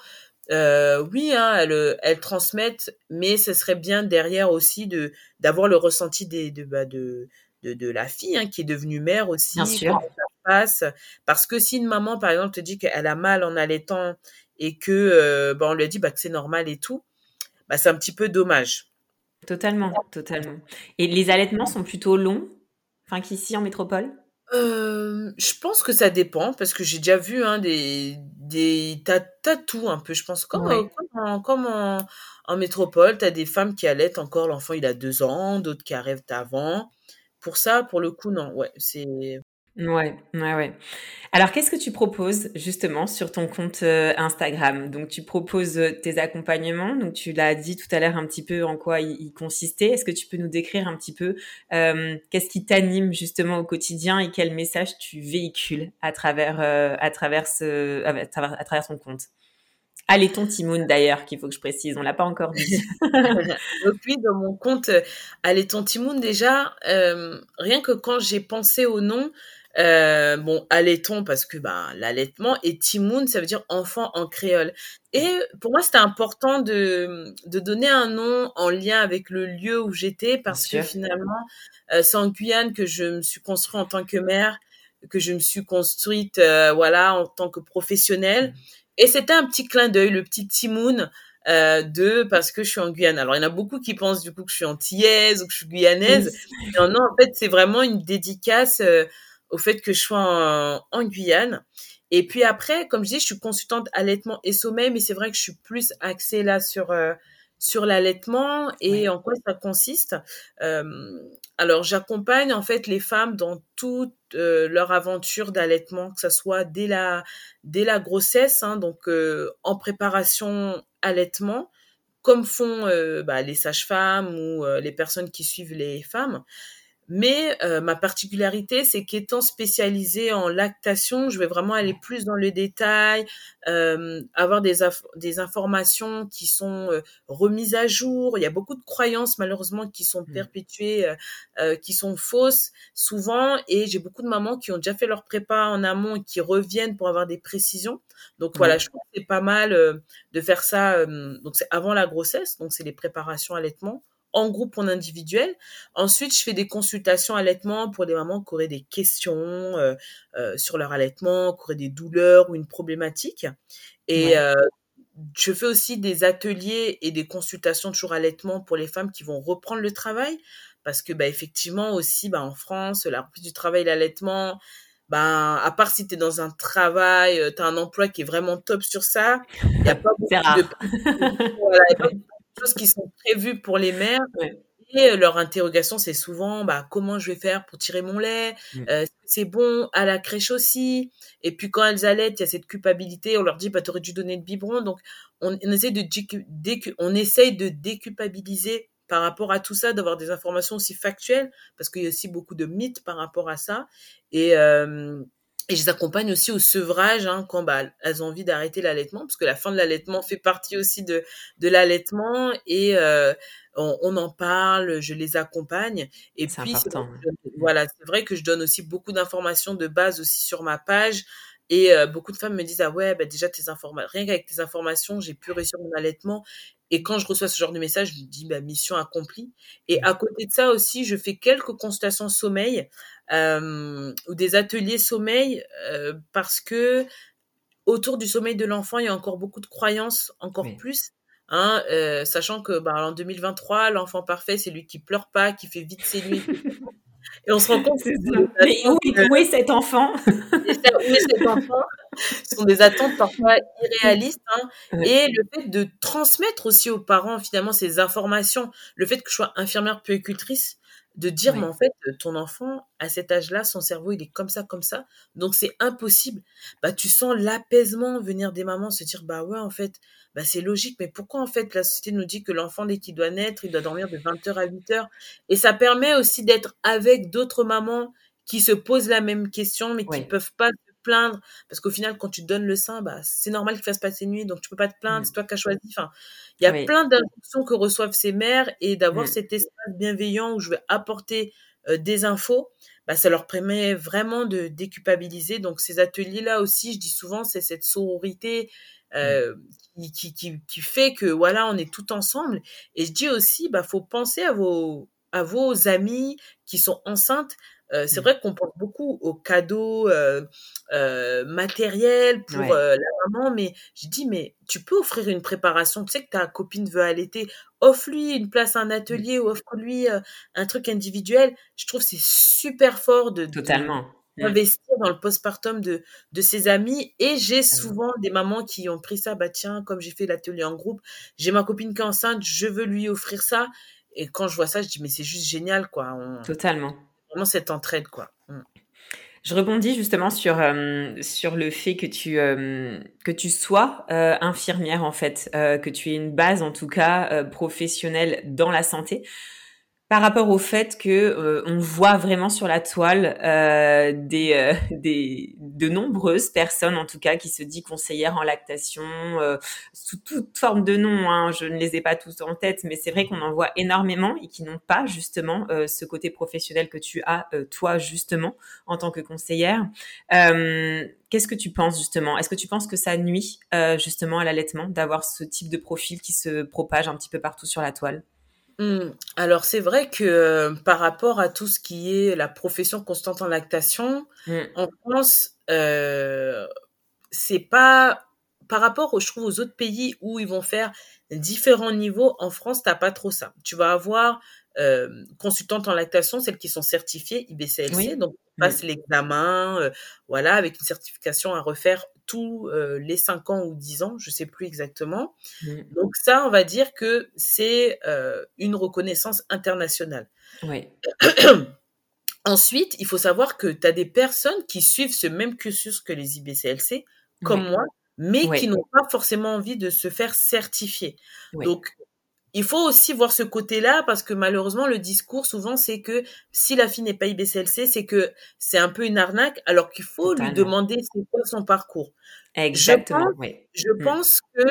euh, oui, hein, elles, elles, transmettent, mais ce serait bien derrière aussi de d'avoir le ressenti des, de, bah, de, de, de, la fille hein, qui est devenue mère aussi. Bien sûr. Ça passe. Parce que si une maman, par exemple, te dit qu'elle a mal en allaitant et que euh, bah, on lui a dit bah, que c'est normal et tout, bah, c'est un petit peu dommage. Totalement, totalement. Et les allaitements sont plutôt longs, enfin qu'ici en métropole? Euh, je pense que ça dépend parce que j'ai déjà vu hein, des des t'as tout un peu. Je pense comme comme, en, en, métropole t'as des femmes qui allaitent encore l'enfant il a deux ans d'autres qui arrivent avant. Pour ça pour le coup non. Ouais c'est Ouais, ouais, ouais. Alors, qu'est-ce que tu proposes justement sur ton compte euh, Instagram? Donc, tu proposes euh, tes accompagnements. Donc, tu l'as dit tout à l'heure un petit peu en quoi ils, consistaient. Est-ce que tu peux nous décrire un petit peu euh, qu'est-ce qui t'anime justement au quotidien et quel message tu véhicules à travers à travers ce à travers, à travers ton compte? Allez, ton Timoun d'ailleurs, qu'il faut que je précise, on l'a pas encore dit. Donc oui, dans mon compte Allez ton Timoun déjà, rien que quand j'ai pensé au nom, Euh, bon, allaitons parce que bah, l'allaitement et Timoun, ça veut dire enfant en créole. Et pour moi, c'était important de, de donner un nom en lien avec le lieu où j'étais parce que finalement, euh, c'est en Guyane que je me suis construite en tant que mère, que je me suis construite euh, voilà en tant que professionnelle. Mmh. Et c'était un petit clin d'œil, le petit Timoun euh, de parce que je suis en Guyane. Alors il y en a beaucoup qui pensent du coup que je suis antillaise ou que je suis guyanaise. Non, non, en fait c'est vraiment une dédicace euh, au fait que je sois en, en, Guyane. Et puis après, comme je dis, je suis consultante allaitement et sommeil, mais c'est vrai que je suis plus axée là sur euh, sur l'allaitement et en quoi ça consiste. Euh, alors j'accompagne en fait les femmes dans toute euh, leur aventure d'allaitement, que ce soit dès la dès la grossesse, hein, donc en préparation allaitement, comme font bah, les sages-femmes ou les personnes qui suivent les femmes. Mais euh, ma particularité, c'est qu'étant spécialisée en lactation, je vais vraiment aller plus dans le détail, euh, avoir des, des informations qui sont euh, remises à jour. Il y a beaucoup de croyances malheureusement qui sont mmh. perpétuées, qui sont fausses souvent. Et j'ai beaucoup de mamans qui ont déjà fait leur prépa en amont et qui reviennent pour avoir des précisions. Donc voilà, je trouve que c'est pas mal de faire ça. donc c'est avant la grossesse, donc c'est les préparations allaitement en groupe ou en individuel. Ensuite, je fais des consultations allaitement pour des mamans qui auraient des questions euh, euh, sur leur allaitement, qui auraient des douleurs ou une problématique. Et euh, je fais aussi des ateliers et des consultations de jour allaitement pour les femmes qui vont reprendre le travail. Parce que, bah, effectivement, aussi, bah, en France, la reprise du travail, l'allaitement, bah, à part si tu es dans un travail, tu as un emploi qui est vraiment top sur ça, il n'y a pas beaucoup de... voilà, choses qui sont prévues pour les mères. Et euh, leur interrogation, c'est souvent bah, comment je vais faire pour tirer mon lait? Mmh. euh, C'est bon à la crèche aussi? Et puis quand elles allaitent, il y a cette culpabilité. On leur dit bah, tu aurais dû donner le biberon. Donc on, on essaie de, on essaye de déculpabiliser par rapport à tout ça, d'avoir des informations aussi factuelles, parce qu'il y a aussi beaucoup de mythes par rapport à ça. Et, euh, et je les accompagne aussi au sevrage hein, quand bah, elles ont envie d'arrêter l'allaitement, parce que la fin de l'allaitement fait partie aussi de, de l'allaitement et euh, on, on, en parle, je les accompagne. Et puis, important. voilà, c'est vrai que je donne aussi beaucoup d'informations de base aussi sur ma page. Et euh, beaucoup de femmes me disent ah ouais bah déjà tes informations rien qu'avec tes informations j'ai pu réussir mon allaitement et quand je reçois ce genre de message je me dis bah mission accomplie et à côté de ça aussi je fais quelques consultations sommeil euh, ou des ateliers sommeil euh, parce que autour du sommeil de l'enfant, il y a encore beaucoup de croyances, encore plus. Hein, euh, sachant que bah, en 2023, l'enfant parfait, c'est lui qui pleure pas, qui fait vite ses nuits. Et on se rend compte que Mais où, est cet enfant Où est cet enfant Ce sont des attentes parfois irréalistes. Hein. Et le fait de transmettre aussi aux parents finalement ces informations, le fait que je sois infirmière puéricultrice, de dire, mais en fait, ton enfant, à cet âge-là, son cerveau, il est comme ça, comme ça, donc c'est impossible. Bah, tu sens l'apaisement venir des mamans, se dire, bah ouais, en fait, bah c'est logique, mais pourquoi, en fait, la société nous dit que l'enfant, dès qu'il doit naître, il doit dormir de 20h à 8h Et ça permet aussi d'être avec d'autres mamans qui se posent la même question, mais qui peuvent pas plaindre. Parce qu'au final quand tu te donnes le sein bah c'est normal qu'il fasse pas ses nuits donc tu peux pas te plaindre mmh. c'est toi qui as choisi. Enfin il y a plein d'instructions que reçoivent ces mères et d'avoir mmh. cet espace bienveillant où je vais apporter euh, des infos bah ça leur permet vraiment de déculpabiliser. Donc ces ateliers là aussi je dis souvent c'est cette sororité euh, qui, qui, qui, fait que voilà on est tout ensemble. Et je dis aussi bah faut penser à vos à vos amis qui sont enceintes euh, c'est mmh. vrai qu'on pense beaucoup aux cadeaux euh, euh, matériels pour la maman, mais je dis, mais tu peux offrir une préparation. Tu sais que ta copine veut allaiter, offre-lui une place à un mmh. atelier ou offre-lui un truc individuel. Je trouve c'est super fort de, Totalement. Mmh. investir dans le postpartum de, de ses amis. Et j'ai souvent des mamans qui ont pris ça, bah tiens, comme j'ai fait l'atelier en groupe, j'ai ma copine qui est enceinte, je veux lui offrir ça. Et quand je vois ça, je dis, mais c'est juste génial, quoi. Totalement cette entraide, quoi. Mm. Je rebondis justement sur, euh, sur le fait que tu, euh, que tu sois euh, infirmière, en fait, que tu aies une base, en tout cas, professionnelle dans la santé. Par rapport au fait que euh, on voit vraiment sur la toile euh, des, euh, des de nombreuses personnes en tout cas qui se disent conseillères en lactation sous toute forme de nom hein, je ne les ai pas tous en tête mais c'est vrai qu'on en voit énormément et qui n'ont pas justement ce côté professionnel que tu as toi justement en tant que conseillère. Qu'est-ce que tu penses justement? Est-ce que tu penses que ça nuit justement à l'allaitement d'avoir ce type de profil qui se propage un petit peu partout sur la toile? Mmh. Alors c'est vrai que euh, par rapport à tout ce qui est la profession constante en lactation, mmh. en France, euh, c'est pas par rapport, je trouve, aux autres pays où ils vont faire différents niveaux. En France, t'as pas trop ça. Tu vas avoir euh, consultantes en lactation, celles qui sont certifiées IBCLC, donc passe l'examen, euh, voilà, avec une certification à refaire tous euh, les 5 ans ou 10 ans, je sais plus exactement. Mmh. Donc ça, on va dire que c'est euh, une reconnaissance internationale. Oui. Ensuite, il faut savoir que tu as des personnes qui suivent ce même cursus que les IBCLC, comme moi, mais qui n'ont pas forcément envie de se faire certifier. Donc, il faut aussi voir ce côté-là parce que malheureusement le discours souvent c'est que si la fille n'est pas IBCLC c'est que c'est un peu une arnaque alors qu'il faut lui demander c'est quoi son parcours. Exactement. Je pense, je mm. pense que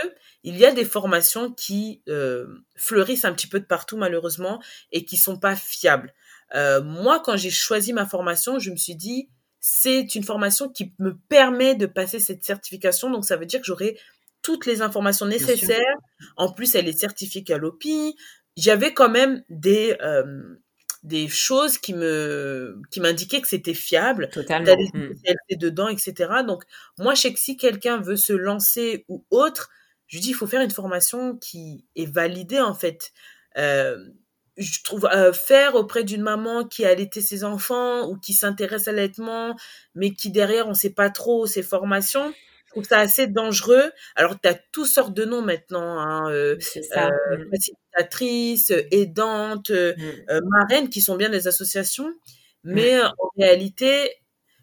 il y a des formations qui euh, fleurissent un petit peu de partout malheureusement et qui sont pas fiables. Euh, moi quand j'ai choisi ma formation je me suis dit c'est une formation qui me permet de passer cette certification donc ça veut dire que j'aurai toutes les informations nécessaires. En plus, elle est certifiée l'OPI. J'avais quand même des euh, des choses qui me qui m'indiquaient que c'était fiable. Totalement. des mmh. dedans, etc. Donc moi, je sais que si quelqu'un veut se lancer ou autre, je dis il faut faire une formation qui est validée en fait. Euh, je trouve euh, faire auprès d'une maman qui a allaité ses enfants ou qui s'intéresse à l'allaitement, mais qui derrière on sait pas trop ses formations trouve ça assez dangereux. Alors, tu as toutes sortes de noms maintenant. Hein, euh, ça. Euh, mm. facilitatrices, aidantes, euh, mm. euh, marraines, qui sont bien des associations. Mais en réalité,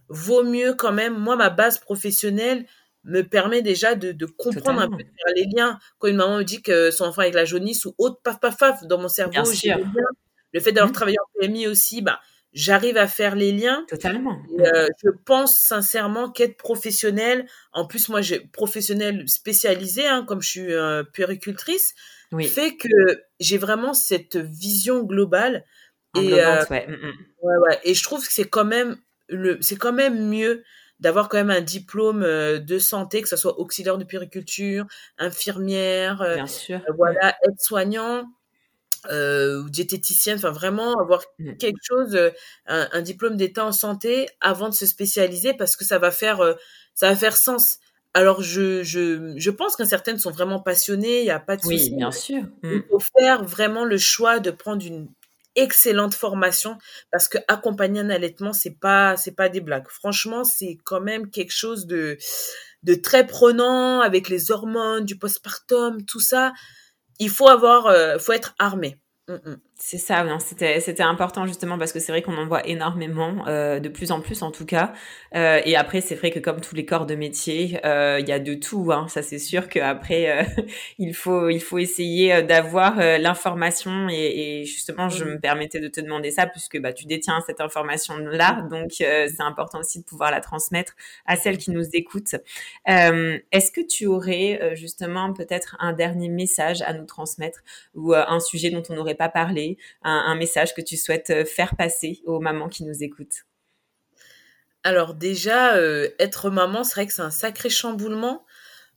vaut mieux quand même. Moi, ma base professionnelle me permet déjà de, de comprendre un peu les liens. Quand une maman me dit que son enfant avec la jaunisse ou autre, paf, paf, paf, dans mon cerveau, le fait d'avoir travaillé en PMI aussi, bah, j'arrive à faire les liens. Totalement. Euh, je pense sincèrement qu'être professionnel, en plus moi j'ai professionnel spécialisé, hein, comme je suis euh, puéricultrice, fait que j'ai vraiment cette vision globale. Et, euh, ouais. Mm, mm. ouais. ouais, Et je trouve que c'est quand même le, c'est quand même mieux d'avoir quand même un diplôme euh, de santé, que ce soit auxiliaire de puériculture, infirmière, Bien sûr. voilà, aide-soignant euh, ou diététicienne, enfin vraiment avoir mmh. quelque chose, euh, un, diplôme d'état en santé avant de se spécialiser parce que ça va faire, euh, ça va faire sens. Alors je, je, je pense qu'un certaines sont vraiment passionnées, il n'y a pas de souci. Oui, bien sûr. Il mmh. faut faire vraiment le choix de prendre une excellente formation parce que accompagner un allaitement c'est pas c'est pas des blagues franchement c'est quand même quelque chose de de très prenant avec les hormones du postpartum tout ça il faut avoir, euh, faut être armé. Mm, mm. C'est ça, c'était c'était important justement parce que c'est vrai qu'on en voit énormément, euh, de plus en plus en tout cas. Euh, et après, c'est vrai que comme tous les corps de métier, euh, il y a de tout. Hein. Ça, c'est sûr qu'après, euh, il faut il faut essayer euh, d'avoir l'information et, et, justement, je me permettais de te demander ça puisque bah tu détiens cette information là, donc c'est important aussi de pouvoir la transmettre à celles qui nous écoutent. Est-ce que tu aurais justement peut-être un dernier message à nous transmettre ou un sujet dont on n'aurait pas parlé? Un, message que tu souhaites euh, faire passer aux mamans qui nous écoutent Alors déjà, euh, être maman, c'est vrai que c'est un sacré chamboulement.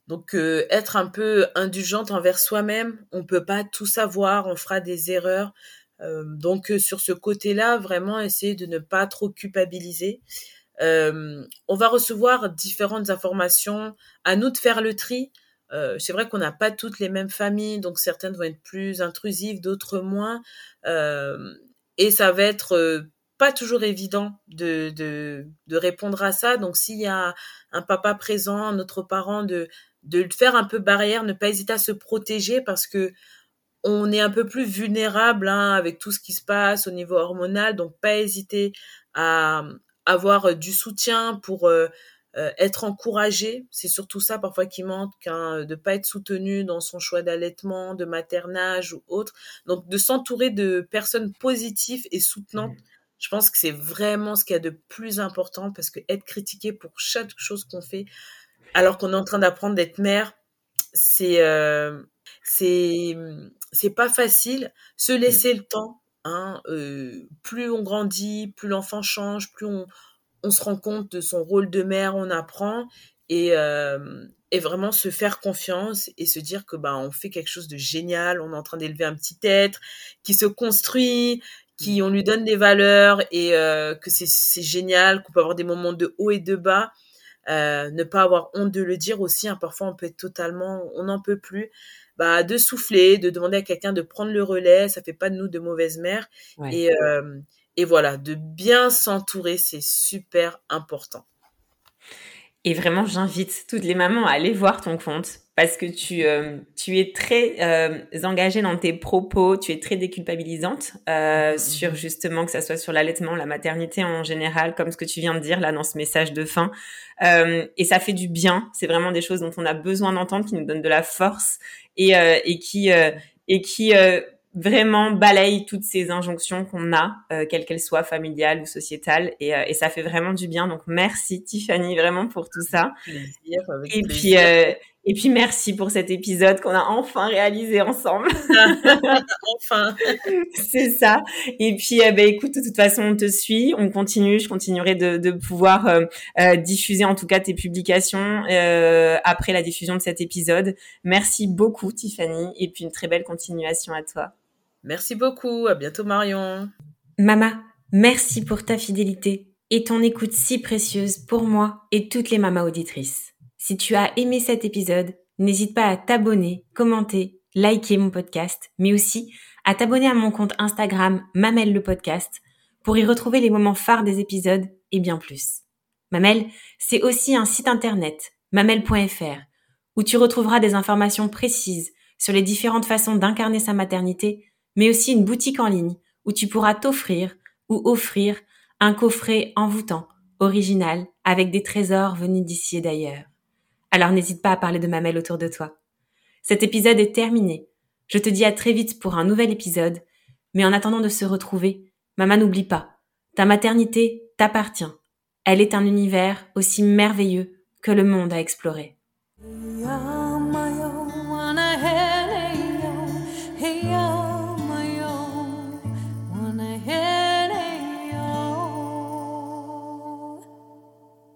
Donc euh, être un peu indulgente envers soi-même, on peut pas tout savoir, on fera des erreurs. donc sur ce côté-là, vraiment essayer de ne pas trop culpabiliser. on va recevoir différentes informations. À nous de faire le tri. Euh, c'est vrai qu'on n'a pas toutes les mêmes familles, donc certaines vont être plus intrusives, d'autres moins. Euh, et ça va être euh, pas toujours évident de, répondre à ça. Donc s'il y a un papa présent, un autre parent, de, faire un peu barrière, ne pas hésiter à se protéger parce que on est un peu plus vulnérable hein, avec tout ce qui se passe au niveau hormonal. Donc pas hésiter à avoir du soutien pour être encouragé, c'est surtout ça parfois qui manque, hein, de pas être soutenu dans son choix d'allaitement, de maternage ou autre. Donc de s'entourer de personnes positives et soutenantes, mmh. je pense que c'est vraiment ce qu'il y a de plus important parce que être critiqué pour chaque chose qu'on fait, alors qu'on est en train d'apprendre d'être mère, c'est euh, c'est c'est pas facile. Se mmh. laisser le temps, hein, euh, plus on grandit, plus l'enfant change, plus on on se rend compte de son rôle de mère, on apprend et, euh, et vraiment se faire confiance et se dire que bah on fait quelque chose de génial, on est en train d'élever un petit être qui se construit, qui on lui donne des valeurs et euh, que c'est génial, qu'on peut avoir des moments de haut et de bas. Euh, ne pas avoir honte de le dire aussi. Hein, parfois, on peut être totalement, on n'en peut plus. Bah, de souffler, de demander à quelqu'un de prendre le relais. Ça fait pas de nous de mauvaises mères. Et euh, et voilà, de bien s'entourer, c'est super important. Et vraiment, j'invite toutes les mamans à aller voir ton compte parce que tu, euh, tu es très euh, engagée dans tes propos, tu es très déculpabilisante euh, mm-hmm. sur justement que ça soit sur l'allaitement, la maternité en général, comme ce que tu viens de dire là dans ce message de fin. Et ça fait du bien. C'est vraiment des choses dont on a besoin d'entendre, qui nous donnent de la force et, et qui et qui vraiment balaye toutes ces injonctions qu'on a, euh, quelles qu'elles soient, familiales ou sociétales, et, euh, et, ça fait vraiment du bien. Donc merci Tiffany vraiment pour tout ça. Plaisir, et puis euh, et puis merci pour cet épisode qu'on a enfin réalisé ensemble. enfin. C'est ça. Et puis euh, ben écoute, de toute façon on te suit, on continue, je continuerai de, de pouvoir euh, diffuser en tout cas tes publications après la diffusion de cet épisode. Merci beaucoup Tiffany et puis une très belle continuation à toi. Merci beaucoup. À bientôt, Marion. Mama, merci pour ta fidélité et ton écoute si précieuse pour moi et toutes les mamas auditrices. Si tu as aimé cet épisode, n'hésite pas à t'abonner, commenter, liker mon podcast, mais aussi à t'abonner à mon compte Instagram Mamel le podcast pour y retrouver les moments phares des épisodes et bien plus. Mamel, c'est aussi un site internet, mamel.fr, où tu retrouveras des informations précises sur les différentes façons d'incarner sa maternité mais aussi une boutique en ligne où tu pourras t'offrir ou offrir un coffret envoûtant, original, avec des trésors venus d'ici et d'ailleurs. Alors n'hésite pas à parler de Mamelle autour de toi. Cet épisode est terminé. Je te dis à très vite pour un nouvel épisode, mais en attendant de se retrouver, maman n'oublie pas, ta maternité t'appartient. Elle est un univers aussi merveilleux que le monde à explorer.